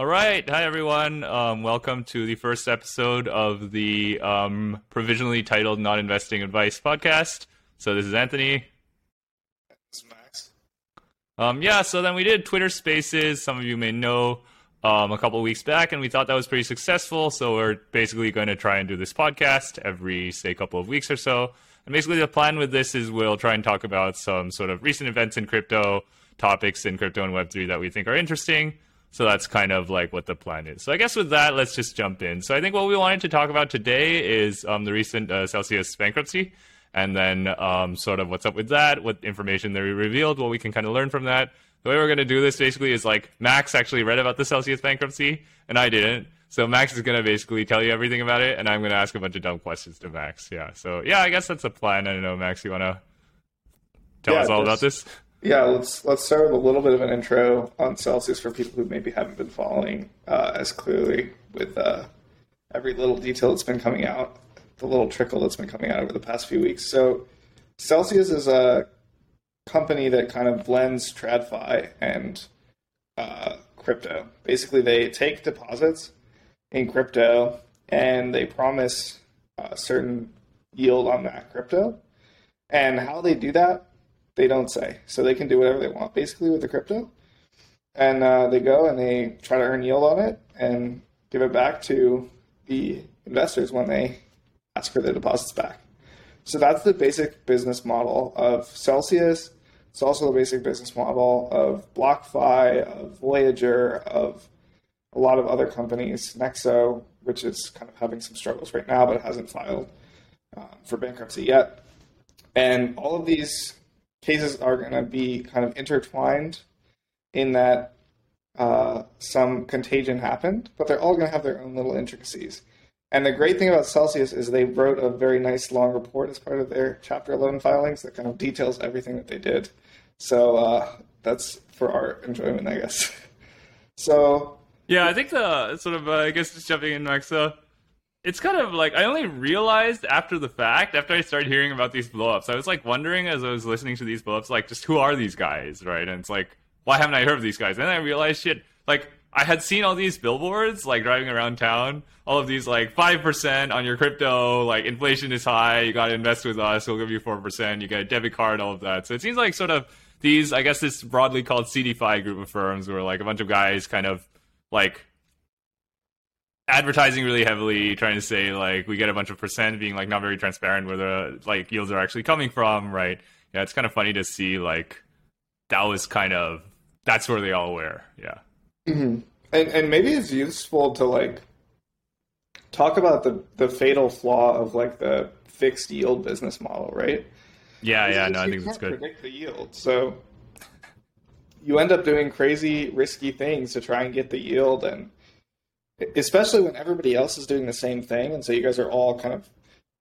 All right. Hi, everyone. Um, welcome to the first episode of the um, provisionally titled Not Investing Advice podcast. So, this is Anthony. This is Max. Um, yeah, so then we did Twitter Spaces. Some of you may know um, a couple weeks back, and we thought that was pretty successful. So, we're basically going to try and do this podcast every, say, couple of weeks or so. And basically, the plan with this is we'll try and talk about some sort of recent events in crypto, topics in crypto and Web3 that we think are interesting. So that's kind of like what the plan is. So I guess with that, let's just jump in. So I think what we wanted to talk about today is um, the recent uh, Celsius bankruptcy, and then um, sort of what's up with that, what information they revealed, what we can kind of learn from that. The way we're going to do this basically is like Max actually read about the Celsius bankruptcy, and I didn't. So Max is going to basically tell you everything about it, and I'm going to ask a bunch of dumb questions to Max. Yeah. So yeah, I guess that's the plan. I don't know, Max. You want to tell Yeah, us all about this? Yeah, let's let's start with a little bit of an intro on Celsius for people who maybe haven't been following uh, as clearly with uh, every little detail that's been coming out, the little trickle that's been coming out over the past few weeks. So, Celsius is a company that kind of blends TradFi and uh, crypto. Basically, they take deposits in crypto and they promise a certain yield on that crypto. And how they do that they don't say. So they can do whatever they want basically with the crypto. And uh, they go and they try to earn yield on it and give it back to the investors when they ask for their deposits back. So that's the basic business model of Celsius. It's also the basic business model of BlockFi, of Voyager, of a lot of other companies, Nexo, which is kind of having some struggles right now, but it hasn't filed uh, for bankruptcy yet. And all of these cases are going to be kind of intertwined in that uh, some contagion happened, but they're all going to have their own little intricacies. And the great thing about Celsius is they wrote a very nice long report as part of their Chapter 11 filings that kind of details everything that they did. So uh, that's for our enjoyment, I guess. so Yeah, I think the sort of uh, I guess just jumping in next. Uh, it's kind of like I only realized after the fact, after I started hearing about these blowups, I was like wondering as I was listening to these blowups, like just who are these guys, right? And it's like why haven't I heard of these guys? And then I realized shit, like I had seen all these billboards like driving around town, all of these like five percent on your crypto, like inflation is high, you got to invest with us, we'll give you four percent, you get a debit card, all of that. So it seems like sort of these, I guess, this broadly called CeDeFi group of firms, where like a bunch of guys kind of like advertising really heavily, trying to say like we get a bunch of percent, being like not very transparent where the like yields are actually coming from, right? Yeah, it's kind of funny to see like that was kind of that's where they all were. Yeah. Mm-hmm. and and maybe it's useful to like talk about the the fatal flaw of like the fixed yield business model, right? Yeah, yeah, no, I think that's good. Predict the yield, so you end up doing crazy, risky things to try and get the yield, and especially when everybody else is doing the same thing, and so you guys are all kind of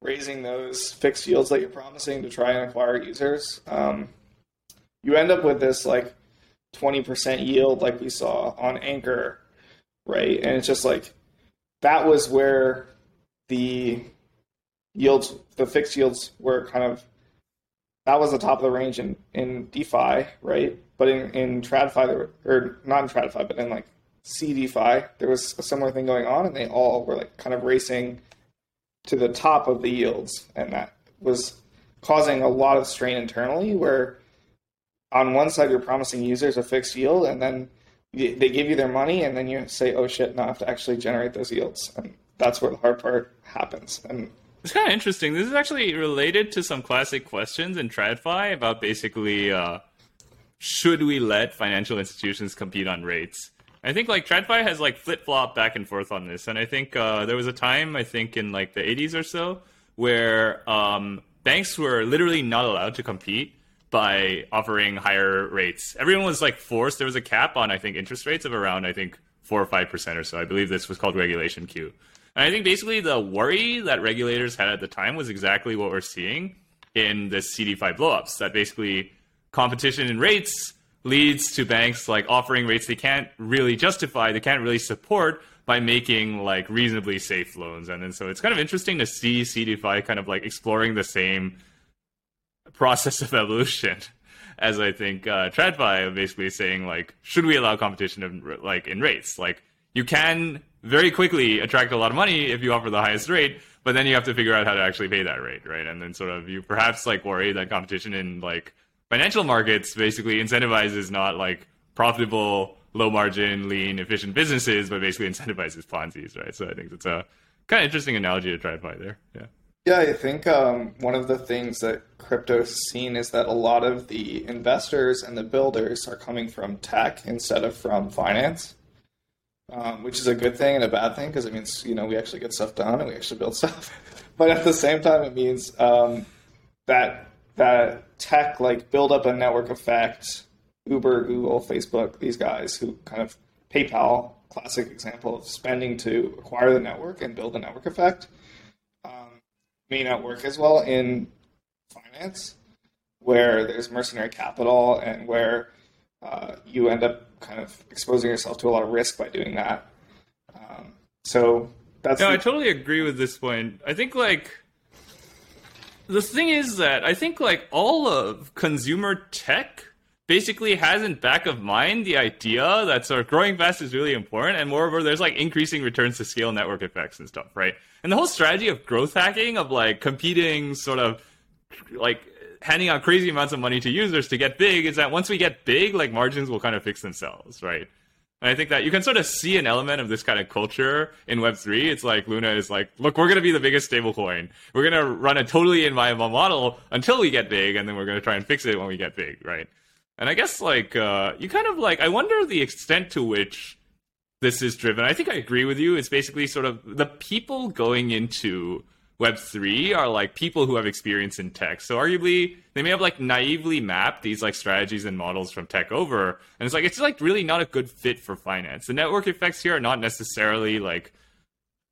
raising those fixed yields that you're promising to try and acquire users. Um, you end up with this like 20% yield, like we saw on Anchor, right? And it's just like that was where the yields, the fixed yields were kind of that was the top of the range in, in DeFi, right? But in, in TradFi, or not in TradFi, but in like CeDeFi, there was a similar thing going on, and they all were like kind of racing to the top of the yields, and that was causing a lot of strain internally. Where on one side you're promising users a fixed yield, and then they give you their money, and then you say, "Oh shit, now I have to actually generate those yields," and that's where the hard part happens. And It's kind of interesting. This is actually related to some classic questions in TradFi about basically uh, should we let financial institutions compete on rates? I think like TradFi has like flip flop back and forth on this, and I think uh, there was a time I think in like the 80s or so where um, banks were literally not allowed to compete by offering higher rates. Everyone was like forced. There was a cap on I think interest rates of around I think four or five percent or so. I believe this was called Regulation Q. And I think basically the worry that regulators had at the time was exactly what we're seeing in the CeDeFi blowups. That basically competition in rates leads to banks like offering rates they can't really justify, they can't really support by making like reasonably safe loans. And then so it's kind of interesting to see CeDeFi kind of like exploring the same process of evolution as I think uh, TradFi basically saying like, should we allow competition in, like in rates? Like you can very quickly attract a lot of money if you offer the highest rate, but then you have to figure out how to actually pay that rate, right? And then sort of you perhaps like worry that competition in like financial markets basically incentivizes not like profitable, low margin, lean, efficient businesses, but basically incentivizes Ponzi's, right? So I think it's a kind of interesting analogy to try find there. Yeah. Yeah, I think um, one of the things that crypto's seen is that a lot of the investors and the builders are coming from tech instead of from finance, um, which is a good thing and a bad thing because it means you know we actually get stuff done and we actually build stuff. but at the same time, it means um, that that tech like build up a network effect. Uber, Google, Facebook, these guys who kind of PayPal, classic example of spending to acquire the network and build a network effect may not work as well in finance, where there's mercenary capital and where uh, you end up kind of exposing yourself to a lot of risk by doing that. Um, so that's. No, the- I totally agree with this point. I think like the thing is that I think like all of consumer tech basically has in back of mind the idea that sort of growing fast is really important, and moreover, there's like increasing returns to scale network effects and stuff, right? And the whole strategy of growth hacking, of like competing, sort of like handing out crazy amounts of money to users to get big, is that once we get big, like margins will kind of fix themselves, right? And I think that you can sort of see an element of this kind of culture in Web3. It's like Luna is like, look, we're going to be the biggest stablecoin. We're going to run a totally inviolable model until we get big, and then we're going to try and fix it when we get big, right? And I guess like uh, you kind of like I wonder the extent to which this is driven. I think I agree with you. It's basically sort of the people going into Web three are like people who have experience in tech. So arguably they may have like naively mapped these like strategies and models from tech over, and it's like it's like really not a good fit for finance. The network effects here are not necessarily like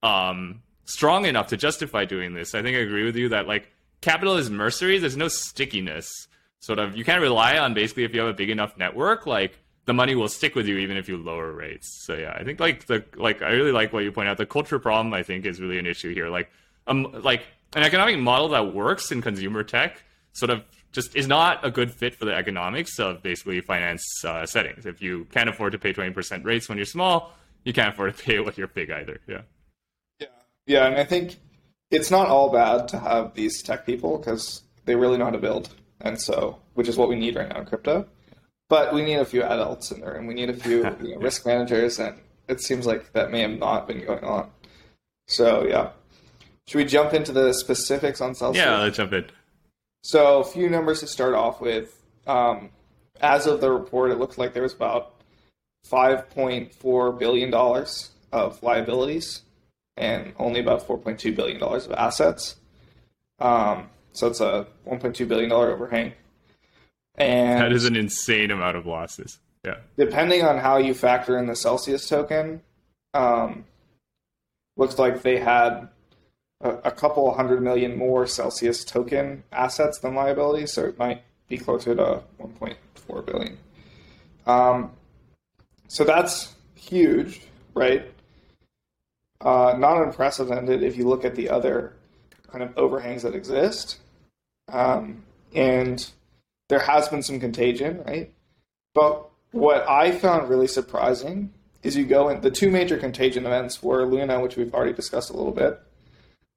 um strong enough to justify doing this. I think I agree with you that like capital is mercenary. There's no stickiness sort of you can't rely on basically if you have a big enough network like the money will stick with you even if you lower rates so yeah i think like the like i really like what you point out the culture problem i think is really an issue here like um like an economic model that works in consumer tech sort of just is not a good fit for the economics of basically finance uh, settings. If you can't afford to pay 20% rates when you're small you can't afford to pay it when you're big either. Yeah. Yeah. Yeah and i think it's not all bad to have these tech people because they really know how to build and so which is what we need right now in crypto. But we need a few adults in there, and we need a few you know, risk managers, and it seems like that may have not been going on. So yeah, should we jump into the specifics on Celsius? Yeah, let's jump in. So a few numbers to start off with. Um, as of the report, it looks like there was about five point four billion dollars of liabilities and only about four point two billion dollars of assets. Um, so it's a 1.2 billion dollar overhang. And that is an insane amount of losses. Yeah. Depending on how you factor in the Celsius token, um, looks like they had a, a couple hundred million more Celsius token assets than liabilities, so it might be closer to 1.4 billion. Um, so that's huge, right? Uh, not unprecedented if you look at the other kind of overhangs that exist. Um, and there has been some contagion, right? But what I found really surprising is you go in the two major contagion events were Luna, which we've already discussed a little bit,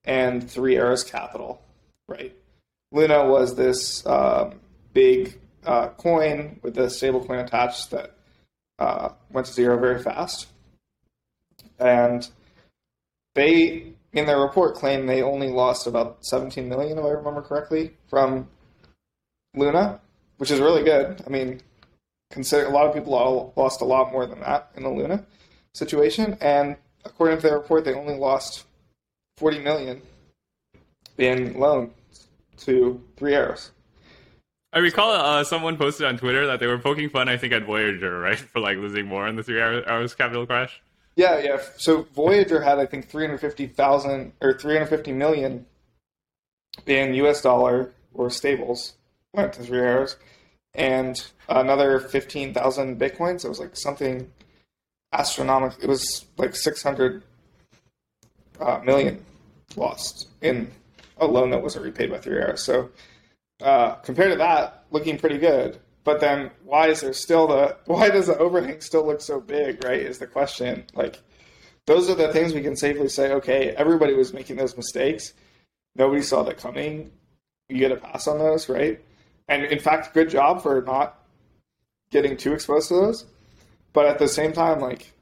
and Three Arrows Capital, right? Luna was this um, big uh, coin with a stable coin attached that uh, went to zero very fast. And they in their report claim they only lost about 17 million, if I remember correctly, from Luna, which is really good. I mean, consider a lot of people lost a lot more than that in the Luna situation, and according to their report, they only lost 40 million in loan to Three Arrows. I recall uh, someone posted on Twitter that they were poking fun, I think, at Voyager, right, for like losing more in the Three Arrows capital crash. Yeah, yeah. So Voyager had I think 350,000 or 350 million in US dollar or stables went to three arrows and another 15,000 bitcoins. It was like something astronomical. It was like 600 uh, million lost in a loan that wasn't repaid by three arrows. So uh, compared to that, looking pretty good. but then why is there still the why does the overhang still look so big? Right? Is the question. Like those are the things we can safely say. Okay, everybody was making those mistakes. Nobody saw that coming. You get a pass on those, right? And in fact, good job for not getting too exposed to those. But at the same time, like,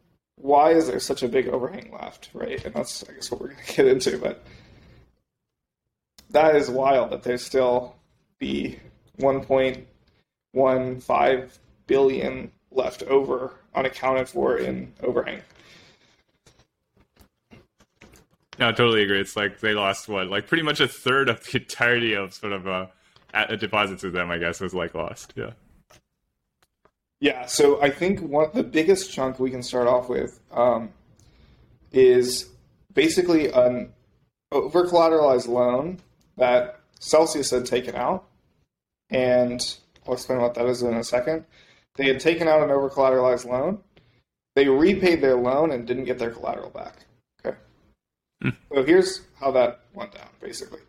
why is there such a big overhang left, right? And that's, I guess, what we're going to get into. But that is wild that there's still the 1.15 billion left over unaccounted for in overhang. No, I totally agree. It's like they lost what, like pretty much a third of the entirety of sort of uh, deposits with them. I guess was like lost. Yeah. Yeah. So I think one the biggest chunk we can start off with um, is basically an over collateralized loan that Celsius had taken out, and I'll explain what that is in a second. They had taken out an over collateralized loan. They repaid their loan and didn't get their collateral back. Hmm. So here's how that went down, basically.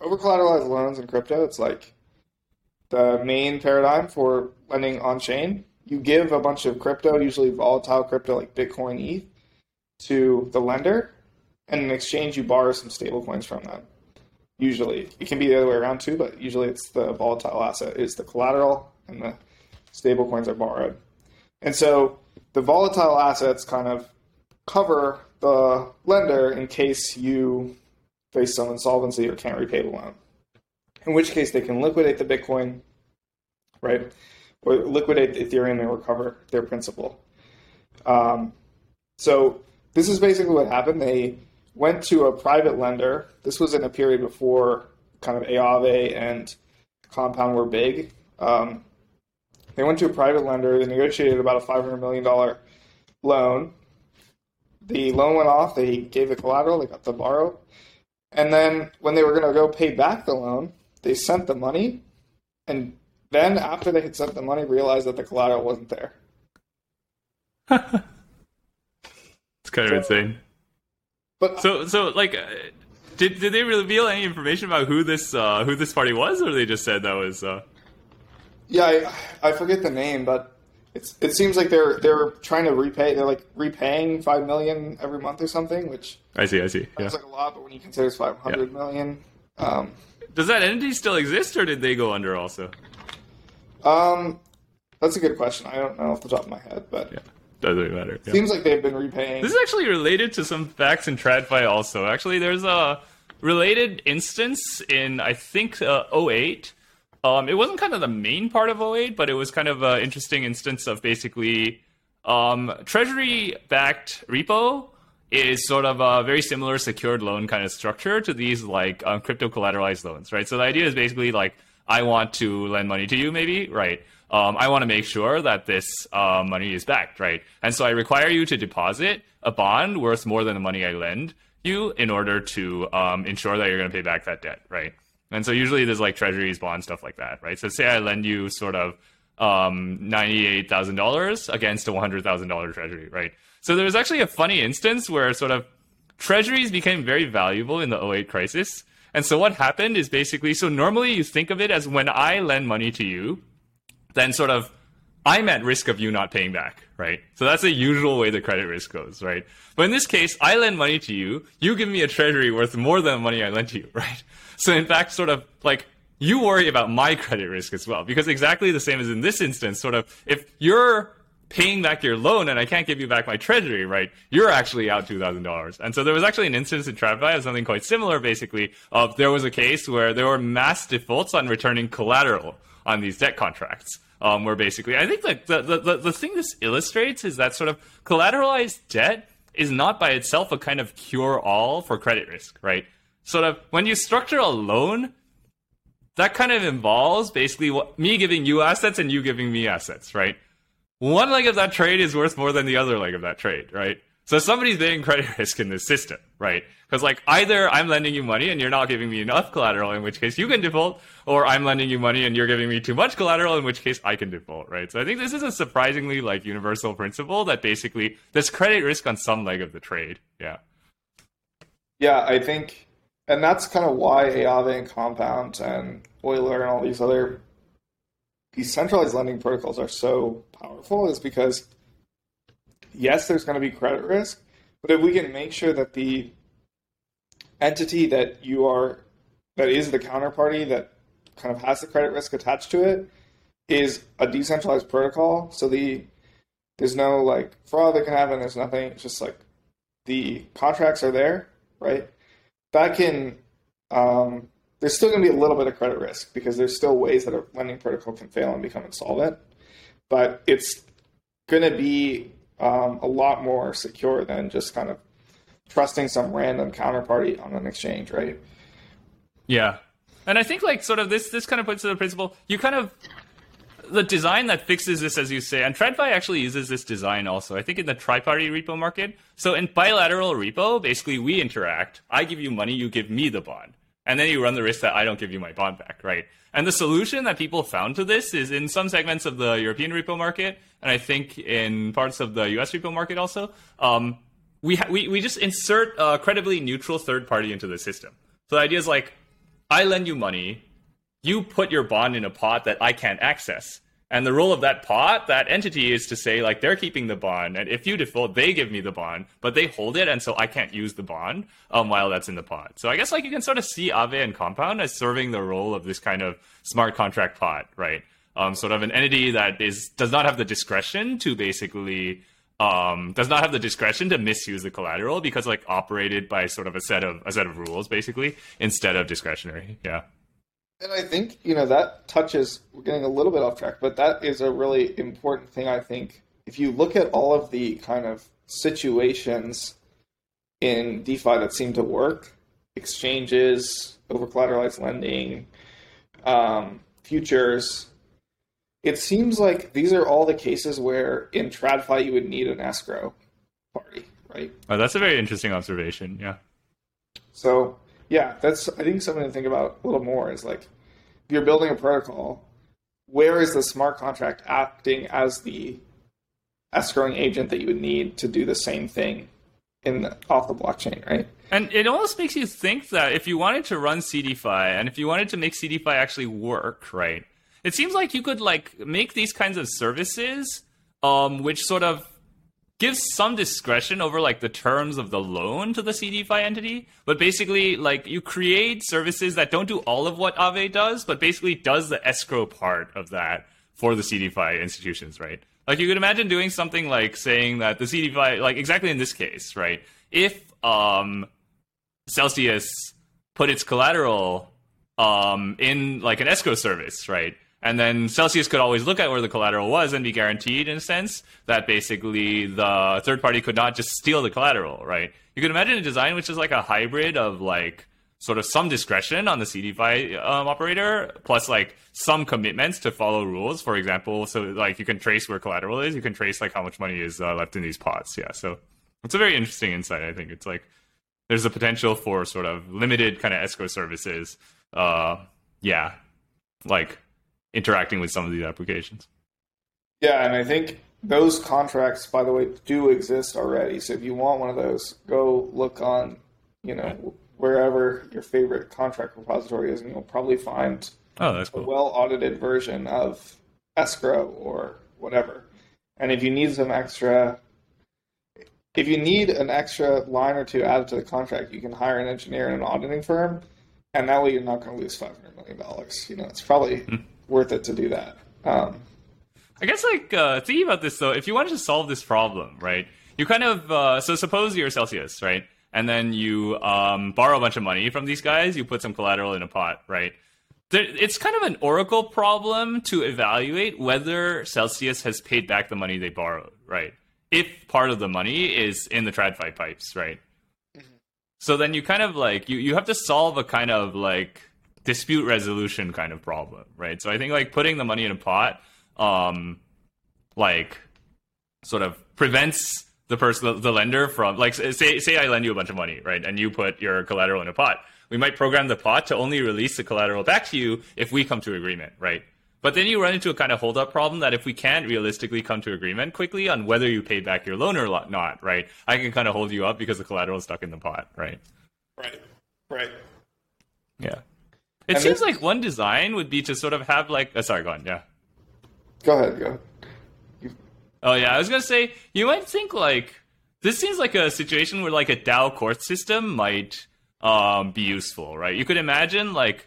Over collateralized loans in crypto, it's like the main paradigm for lending on chain. You give a bunch of crypto, usually volatile crypto like Bitcoin, ETH, to the lender, and in exchange, you borrow some stablecoins from them. Usually, it can be the other way around too, but usually it's the volatile asset is the collateral, and the stablecoins are borrowed. And so the volatile assets kind of cover the lender in case you face some insolvency or can't repay the loan. In which case, they can liquidate the Bitcoin, right, or liquidate the Ethereum and recover their principal. Um, so this is basically what happened. They went to a private lender. This was in a period before kind of Aave and Compound were big. Um, they went to a private lender. They negotiated about a $500 million loan the loan went off. They gave the collateral. They got the borrow. And then when they were going to go pay back the loan, they sent the money. And then after they had sent the money, realized that the collateral wasn't there. it's kind of so, insane. But so so like. Uh, did, did they reveal any information about who this uh, who this party was, or they just said that was? Uh... Yeah, I, I forget the name, but it's it seems like they're they're trying to repay. They're like repaying five million every month or something, which I see. I see. Yeah. like a lot, but when you consider it's five hundred yeah. million, um, does that entity still exist, or did they go under also? Um, that's a good question. I don't know off the top of my head, but yeah. Doesn't matter. Yeah. Seems like they've been repaying. This is actually related to some facts in TradFi also. Actually, there's a related instance in I think uh, 08 um, it wasn't kind of the main part of 08, but it was kind of an interesting instance of basically um, treasury backed repo is sort of a very similar secured loan kind of structure to these like um, crypto collateralized loans, right? So the idea is basically like I want to lend money to you, maybe, right? Um, I want to make sure that this uh, money is backed, right? And so I require you to deposit a bond worth more than the money I lend you in order to um, ensure that you're going to pay back that debt, right? And so usually there's like treasuries, bonds, stuff like that, right? So say I lend you sort of um, $98,000 against a $100,000 treasury, right? So there was actually a funny instance where sort of treasuries became very valuable in the 08 crisis. And so what happened is basically, so normally you think of it as when I lend money to you, then sort of I'm at risk of you not paying back, right? So that's the usual way the credit risk goes, right? But in this case, I lend money to you, you give me a treasury worth more than the money I lent you, right? So in fact, sort of like you worry about my credit risk as well, because exactly the same as in this instance, sort of if you're paying back your loan and I can't give you back my treasury, right? You're actually out two thousand dollars. And so there was actually an instance in TradFi of something quite similar, basically, of there was a case where there were mass defaults on returning collateral on these debt contracts. Um, where basically, I think that the, the, the thing this illustrates is that sort of collateralized debt is not by itself a kind of cure all for credit risk, right? sort of when you structure a loan, that kind of involves basically what, me giving you assets and you giving me assets, right? One leg of that trade is worth more than the other leg of that trade, right? So somebody's being credit risk in this system, right? Because like either I'm lending you money and you're not giving me enough collateral, in which case you can default, or I'm lending you money and you're giving me too much collateral, in which case I can default, right? So I think this is a surprisingly like universal principle that basically there's credit risk on some leg of the trade. Yeah. Yeah, I think and that's kind of why Aave and Compound and Euler and all these other decentralized lending protocols are so powerful is because yes, there's going to be credit risk, but if we can make sure that the entity that you are that is the counterparty that kind of has the credit risk attached to it is a decentralized protocol, so the there's no like fraud that can happen. There's nothing. It's just like the contracts are there, right? That can um, there's still going to be a little bit of credit risk because there's still ways that a lending protocol can fail and become insolvent. But it's going to be um, a lot more secure than just kind of trusting some random counterparty on an exchange, right? Yeah, and I think like sort of this this kind of puts to the principle you kind of the design that fixes this, as you say, and TradFi actually uses this design also. I think in the tri-party repo market. So in bilateral repo, basically we interact. I give you money, you give me the bond and then you run the risk that I don't give you my bond back, right? And the solution that people found to this is in some segments of the European repo market, and I think in parts of the US repo market also, um, we, ha- we, we just insert a credibly neutral third party into the system. So the idea is like, I lend you money, you put your bond in a pot that I can't access. And the role of that pot, that entity, is to say like they're keeping the bond, and if you default, they give me the bond, but they hold it, and so I can't use the bond um, while that's in the pot. So I guess like you can sort of see Aave and Compound as serving the role of this kind of smart contract pot, right? Um, sort of an entity that is does not have the discretion to basically um, does not have the discretion to misuse the collateral because like operated by sort of a set of a set of rules basically instead of discretionary. Yeah. And I think, you know, that touches, we're getting a little bit off track, but that is a really important thing, I think. If you look at all of the kind of situations in DeFi that seem to work, exchanges, over collateralized lending, um, futures, it seems like these are all the cases where in TradFi you would need an escrow party, right? Oh, that's a very interesting observation. Yeah. So yeah, that's I think something to think about a little more is like you're building a protocol, where is the smart contract acting as the escrowing agent that you would need to do the same thing in the, off the blockchain, right? And it almost makes you think that if you wanted to run CeDeFi and if you wanted to make CeDeFi actually work, right? It seems like you could like make these kinds of services, um, which sort of gives some discretion over like the terms of the loan to the CeDeFi entity, but basically like you create services that don't do all of what Aave does, but basically does the escrow part of that for the CeDeFi institutions, right? Like you could imagine doing something like saying that the CeDeFi, like exactly in this case, right? If um, Celsius put its collateral um, in like an escrow service, right? And then Celsius could always look at where the collateral was and be guaranteed, in a sense, that basically the third party could not just steal the collateral, right? You could imagine a design which is like a hybrid of like sort of some discretion on the CeDeFi um, operator, plus like some commitments to follow rules. For example, so like you can trace where collateral is, you can trace like how much money is uh, left in these pots. Yeah, so it's a very interesting insight. I think it's like there's a potential for sort of limited kind of escrow services. Uh, yeah, like interacting with some of these applications. Yeah, and I think those contracts, by the way, do exist already. So if you want one of those, go look on, you know, wherever your favorite contract repository is, and you'll probably find oh, that's cool. a well audited version of escrow or whatever. And if you need some extra, if you need an extra line or two added to the contract, you can hire an engineer and an auditing firm, and that way you're not going to lose five hundred million dollars. You know, it's probably. Mm worth it to do that. Um, I guess like uh, thinking about this though, if you wanted to solve this problem, right? You kind of uh, so suppose you're Celsius, right? And then you um, borrow a bunch of money from these guys. You put some collateral in a pot, right? There, it's kind of an oracle problem to evaluate whether Celsius has paid back the money they borrowed, right? If part of the money is in the TradFi pipes, right? Mm-hmm. So then you kind of like you you have to solve a kind of like dispute resolution kind of problem, right? So I think like putting the money in a pot, um, like sort of prevents the person, the lender from like say say I lend you a bunch of money, right, and you put your collateral in a pot. We might program the pot to only release the collateral back to you if we come to agreement, right? But then you run into a kind of hold up problem that if we can't realistically come to agreement quickly on whether you paid back your loan or not, right? I can kind of hold you up because the collateral is stuck in the pot, right? Right. Right. Yeah. It and seems like one design would be to sort of have like. Uh, sorry, go on. Yeah. Go ahead. Go. Oh yeah, I was gonna say you might think like this seems like a situation where like a DAO court system might um, be useful, right? You could imagine like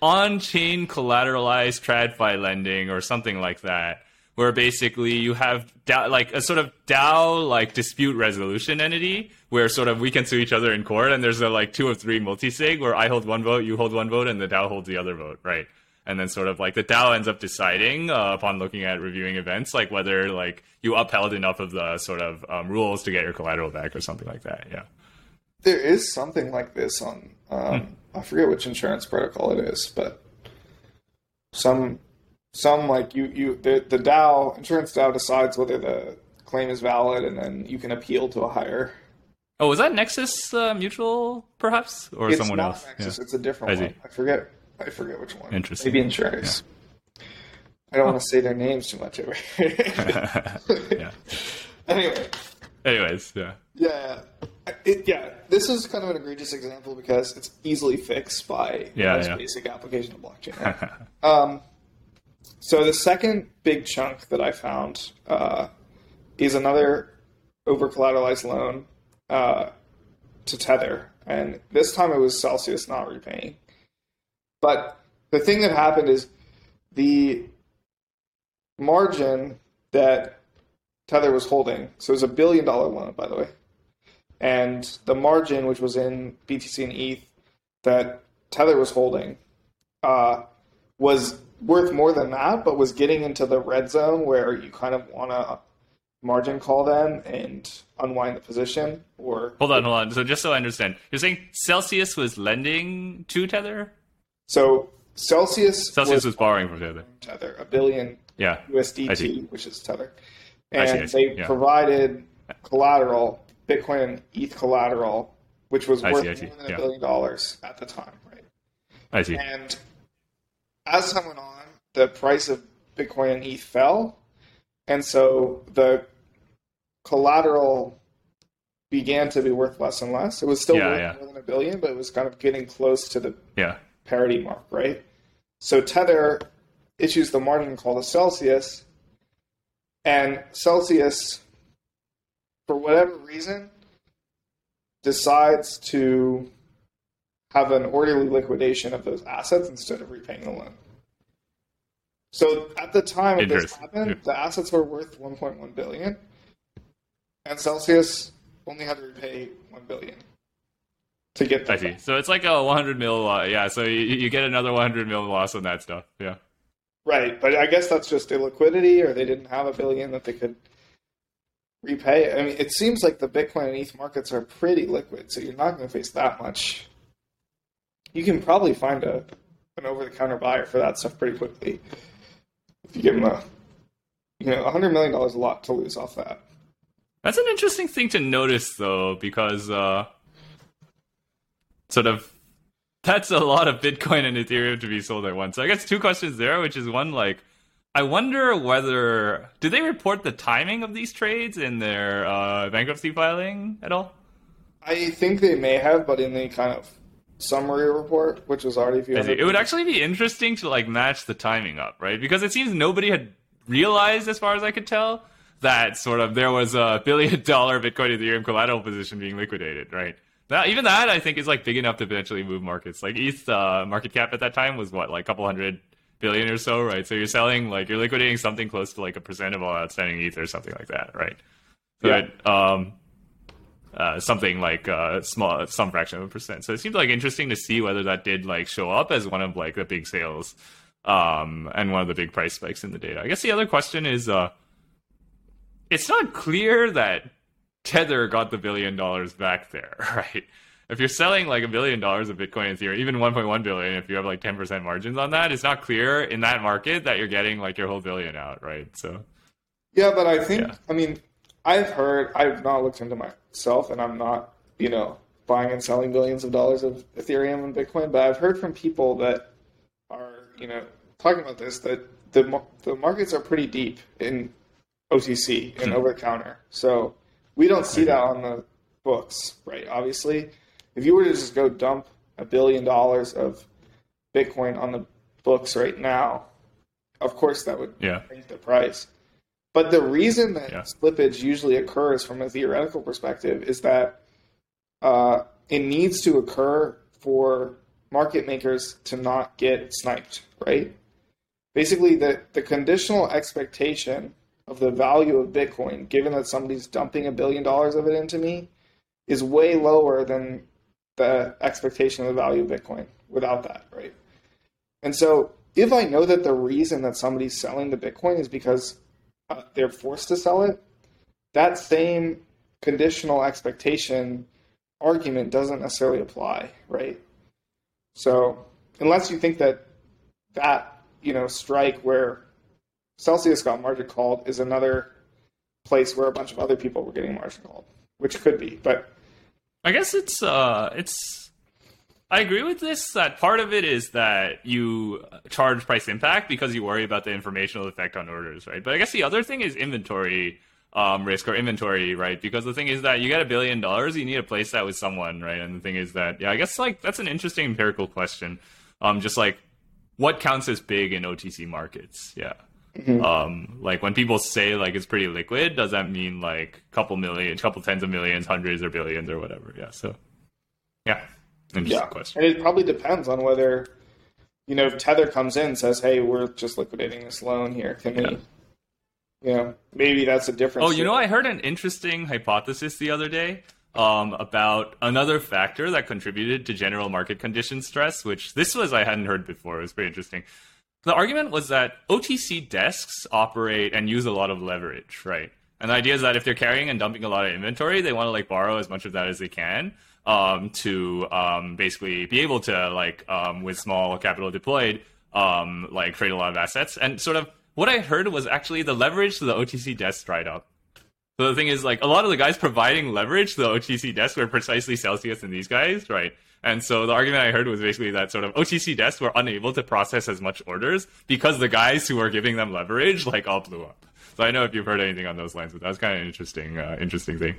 on-chain collateralized TradFi lending or something like that, where basically you have DAO, like a sort of DAO like dispute resolution entity where sort of we can sue each other in court, and there's a like two or three multi-sig where I hold one vote, you hold one vote, and the DAO holds the other vote, right? and then sort of like the DAO ends up deciding uh, upon looking at reviewing events, like whether like you upheld enough of the sort of um, rules to get your collateral back or something like that. Yeah, there is something like this on um, hmm. I forget which insurance protocol it is, but some some like you you the the DAO insurance DAO decides whether the claim is valid, and then you can appeal to a higher. Oh, was that Nexus uh, Mutual, perhaps, or it's someone else? Nexus, yeah. It's a different I one. I forget I forget which one. Interesting. Maybe insurance. Yeah. I don't oh. want to say their names too much. yeah. Anyway. Anyways, yeah. Yeah. It, yeah, this is kind of an egregious example because it's easily fixed by yeah, yeah. basic application of blockchain. Right? um, so the second big chunk that I found uh, is another over collateralized loan uh, to Tether, and this time it was Celsius not repaying. But the thing that happened is the margin that Tether was holding, so it was a billion dollar loan, by the way, and the margin, which was in BTC and ETH, that Tether was holding, uh, was worth more than that, but was getting into the red zone where you kind of want to margin call them and unwind the position or hold on hold on so just so i understand you're saying celsius was lending to tether so Celsius Celsius was, was borrowing from Tether. Tether, a billion yeah. USDT, which is Tether, and I see, I see. they yeah. provided collateral, Bitcoin and ETH collateral, which was worth more than a yeah. billion dollars at the time, right? I see. And as time went on, the price of Bitcoin and ETH fell, and so the collateral began to be worth less and less. It was still yeah, worth yeah. more than a billion, but it was kind of getting close to the yeah parity mark, right? So Tether issues the margin call to Celsius, and Celsius, for whatever reason, decides to have an orderly liquidation of those assets instead of repaying the loan. So at the time of this happened, yeah. the assets were worth 1.1 billion, and Celsius only had to repay 1 billion to get that. I see. So it's like a 100 mil. Uh, yeah. So you, you get another 100 mil loss on that stuff. Yeah. Right, but I guess that's just illiquidity, or they didn't have a billion that they could repay. I mean, it seems like the Bitcoin and ETH markets are pretty liquid, so you're not going to face that much. You can probably find a an over the counter buyer for that stuff pretty quickly if you give them a you know, hundred million dollars a lot to lose off that. That's an interesting thing to notice, though, because uh, sort of that's a lot of Bitcoin and Ethereum to be sold at once. So I guess two questions there, which is one like I wonder whether do they report the timing of these trades in their uh, bankruptcy filing at all? I think they may have, but in the kind of summary report, which was already viewed. It would actually be interesting to like match the timing up, right? Because it seems nobody had realized, as far as I could tell, that sort of there was a billion dollar Bitcoin Ethereum collateral position being liquidated, right? Now, even that I think is like big enough to potentially move markets. Like ETH uh, market cap at that time was what like a couple hundred billion or so, right? So you're selling like you're liquidating something close to like a percent of all outstanding ETH or something like that, right? So yeah. Um, uh, something like uh, small, some fraction of a percent. So it seemed like interesting to see whether that did like show up as one of like the big sales um, and one of the big price spikes in the data. I guess the other question is, uh, it's not clear that Tether got the billion dollars back there, right? If you're selling like a billion dollars of Bitcoin and Ethereum, even 1.1 billion, if you have like 10% margins on that, it's not clear in that market that you're getting like your whole billion out, right? So, yeah, but I think, yeah. I mean, I've heard, I've not looked into myself, and I'm not, you know, buying and selling billions of dollars of Ethereum and Bitcoin, but I've heard from people that are, you know, talking about this that the the markets are pretty deep in OTC and hmm. over the counter. So we don't see that on the books, right? Obviously, if you were to just go dump a billion dollars of Bitcoin on the books right now, of course that would Yeah. raise the price. But the reason that Yeah. slippage usually occurs from a theoretical perspective is that uh, it needs to occur for market makers to not get sniped, right? Basically, the, the conditional expectation of the value of Bitcoin, given that somebody's dumping a billion dollars of it into me, is way lower than the expectation of the value of Bitcoin without that, right? And so, if I know that the reason that somebody's selling the Bitcoin is because uh, they're forced to sell it, that same conditional expectation argument doesn't necessarily apply, right? So, unless you think that that, you know, strike where Celsius got margin called is another place where a bunch of other people were getting margin called, which could be, but I guess it's uh it's I agree with this that part of it is that you charge price impact because you worry about the informational effect on orders, right? But I guess the other thing is inventory um, risk or inventory, right? Because the thing is that you get a billion dollars, you need to place that with someone, right? And the thing is that yeah, I guess like that's an interesting empirical question. Um, just like what counts as big in OTC markets? Yeah. Um, like when people say like it's pretty liquid, does that mean like a couple million, couple tens of millions, hundreds or billions or whatever? Yeah. So, yeah, interesting yeah. question. And it probably depends on whether, you know, if Tether comes in and says, hey, we're just liquidating this loan here. Can Yeah. we, you know, maybe that's a difference. Oh, you know, I heard an interesting hypothesis the other day um, about another factor that contributed to general market condition stress, which this was I hadn't heard before. It was pretty interesting. The argument was that OTC desks operate and use a lot of leverage, right? And the idea is that if they're carrying and dumping a lot of inventory, they want to like borrow as much of that as they can um, to um, basically be able to like um, with small capital deployed, um, like trade a lot of assets. And sort of what I heard was actually the leverage to the OTC desk dried up. So the thing is, like, a lot of the guys providing leverage to the OTC desk were precisely Celsius and these guys, right? And so the argument I heard was basically that sort of OTC desks were unable to process as much orders because the guys who were giving them leverage, like, all blew up. So I know if you've heard anything on those lines, but that was kind of an interesting, uh, interesting thing.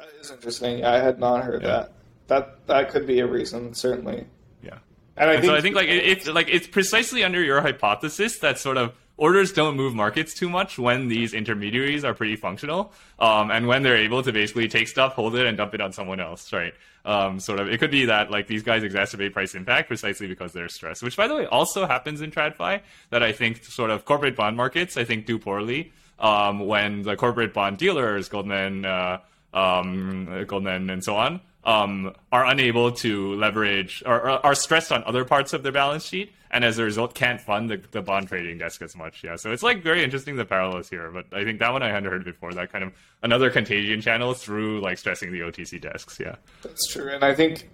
That is interesting. I had not heard Yeah. that. That that could be a reason, certainly. Yeah. And I And think, so I think like it, it's like it's precisely under your hypothesis that sort of orders don't move markets too much when these intermediaries are pretty functional, um, and when they're able to basically take stuff, hold it, and dump it on someone else, right? Um, sort of, it could be that like these guys exacerbate price impact precisely because they're stressed, which by the way also happens in TradFi. That I think sort of corporate bond markets I think do poorly um, when the corporate bond dealers, Goldman, uh, um, Goldman, and so on, um, are unable to leverage or, are stressed on other parts of their balance sheet, and as a result, can't fund the, the bond trading desk as much. Yeah, so it's like very interesting the parallels here. But I think that one I hadn't heard before. That kind of another contagion channel through like stressing the OTC desks. Yeah, That's true. And I think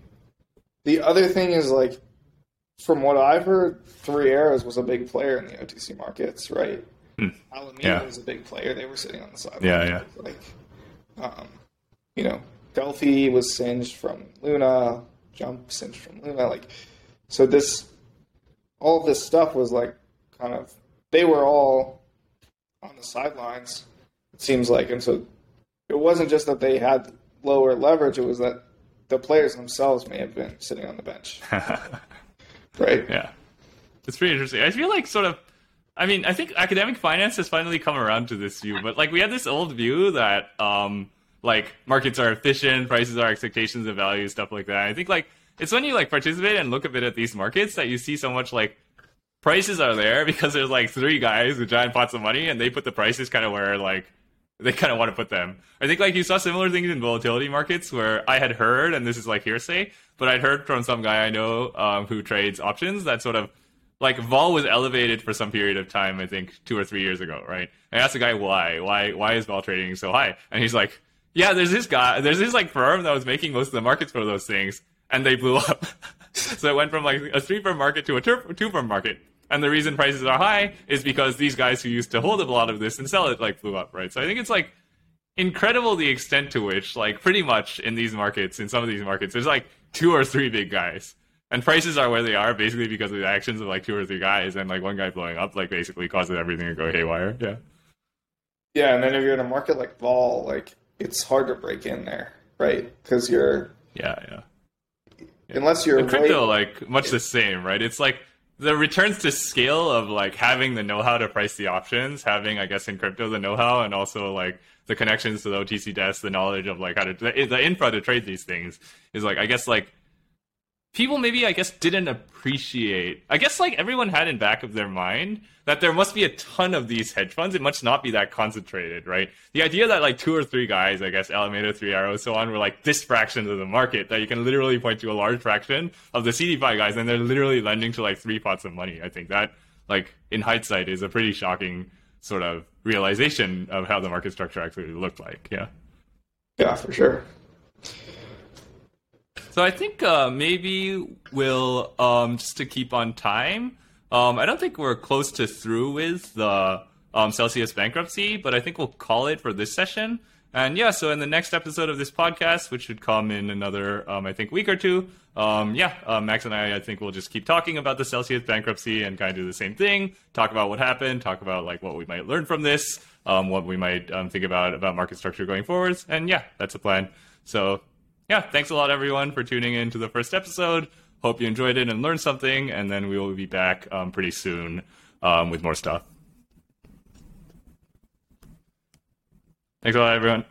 the other thing is like, from what I've heard, Three Arrows was a big player in the OTC markets, right? Alameda Hmm. Yeah. was a big player. They were sitting on the side. Yeah, yeah. Like, um, you know, Delphi was singed from Luna, Jump singed from Luna. Like, so this, all this stuff was like kind of, they were all on the sidelines, it seems like. And so it wasn't just that they had lower leverage, it was that the players themselves may have been sitting on the bench, right? yeah, it's pretty interesting. I feel like sort of. I mean, I think academic finance has finally come around to this view, but like we had this old view that um like markets are efficient, prices are expectations of value, stuff like that. I think like it's when you like participate and look a bit at these markets that you see so much like prices are there because there's like three guys with giant pots of money and they put the prices kind of where like they kind of want to put them. I think like you saw similar things in volatility markets where I had heard, and this is like hearsay, but I'd heard from some guy I know um, who trades options that sort of like vol was elevated for some period of time. I think two or three years ago, right? I asked the guy why, why, why is vol trading so high? And he's like, yeah, there's this guy, there's this like firm that was making most of the markets for those things, and they blew up. so it went from like a three firm market to a two firm market. And the reason prices are high is because these guys who used to hold up a lot of this and sell it like blew up, right? So I think it's like incredible the extent to which, like, pretty much in these markets, in some of these markets, there's like two or three big guys. And prices are where they are basically because of the actions of like two or three guys, and like one guy blowing up, like basically causes everything to go haywire. Yeah. Yeah, and then if you're in a market like vol, like it's hard to break in there, right? Because you're Yeah, yeah. unless you're In crypto, way- like much the same, right? It's like the returns to scale of like having the know-how to price the options, having I guess in crypto the know-how, and also like the connections to the OTC desk, the knowledge of like how to the, the infra to trade these things is like I guess like people maybe I guess didn't appreciate. I guess like everyone had in back of their mind that there must be a ton of these hedge funds. It must not be that concentrated, right? The idea that like two or three guys, I guess Alameda, Three Arrows, so on, were like this fraction of the market that you can literally point to a large fraction of the CeFi guys, and they're literally lending to like three pots of money. I think that like in hindsight is a pretty shocking sort of realization of how the market structure actually looked like. Yeah. Yeah, for sure. So I think uh, maybe we'll um, just to keep on time. Um, I don't think we're close to through with the um, Celsius bankruptcy, but I think we'll call it for this session. And yeah, so in the next episode of this podcast, which should come in another, um, I think, week or two, um, yeah, uh, Max and I, I think we'll just keep talking about the Celsius bankruptcy and kind of do the same thing. Talk about what happened. Talk about like what we might learn from this. Um, what we might um, think about about market structure going forwards. And yeah, that's the plan. So yeah, thanks a lot, everyone, for tuning in to the first episode. Hope you enjoyed it and learned something, and then we will be back um, pretty soon um, with more stuff. Thanks a lot, everyone.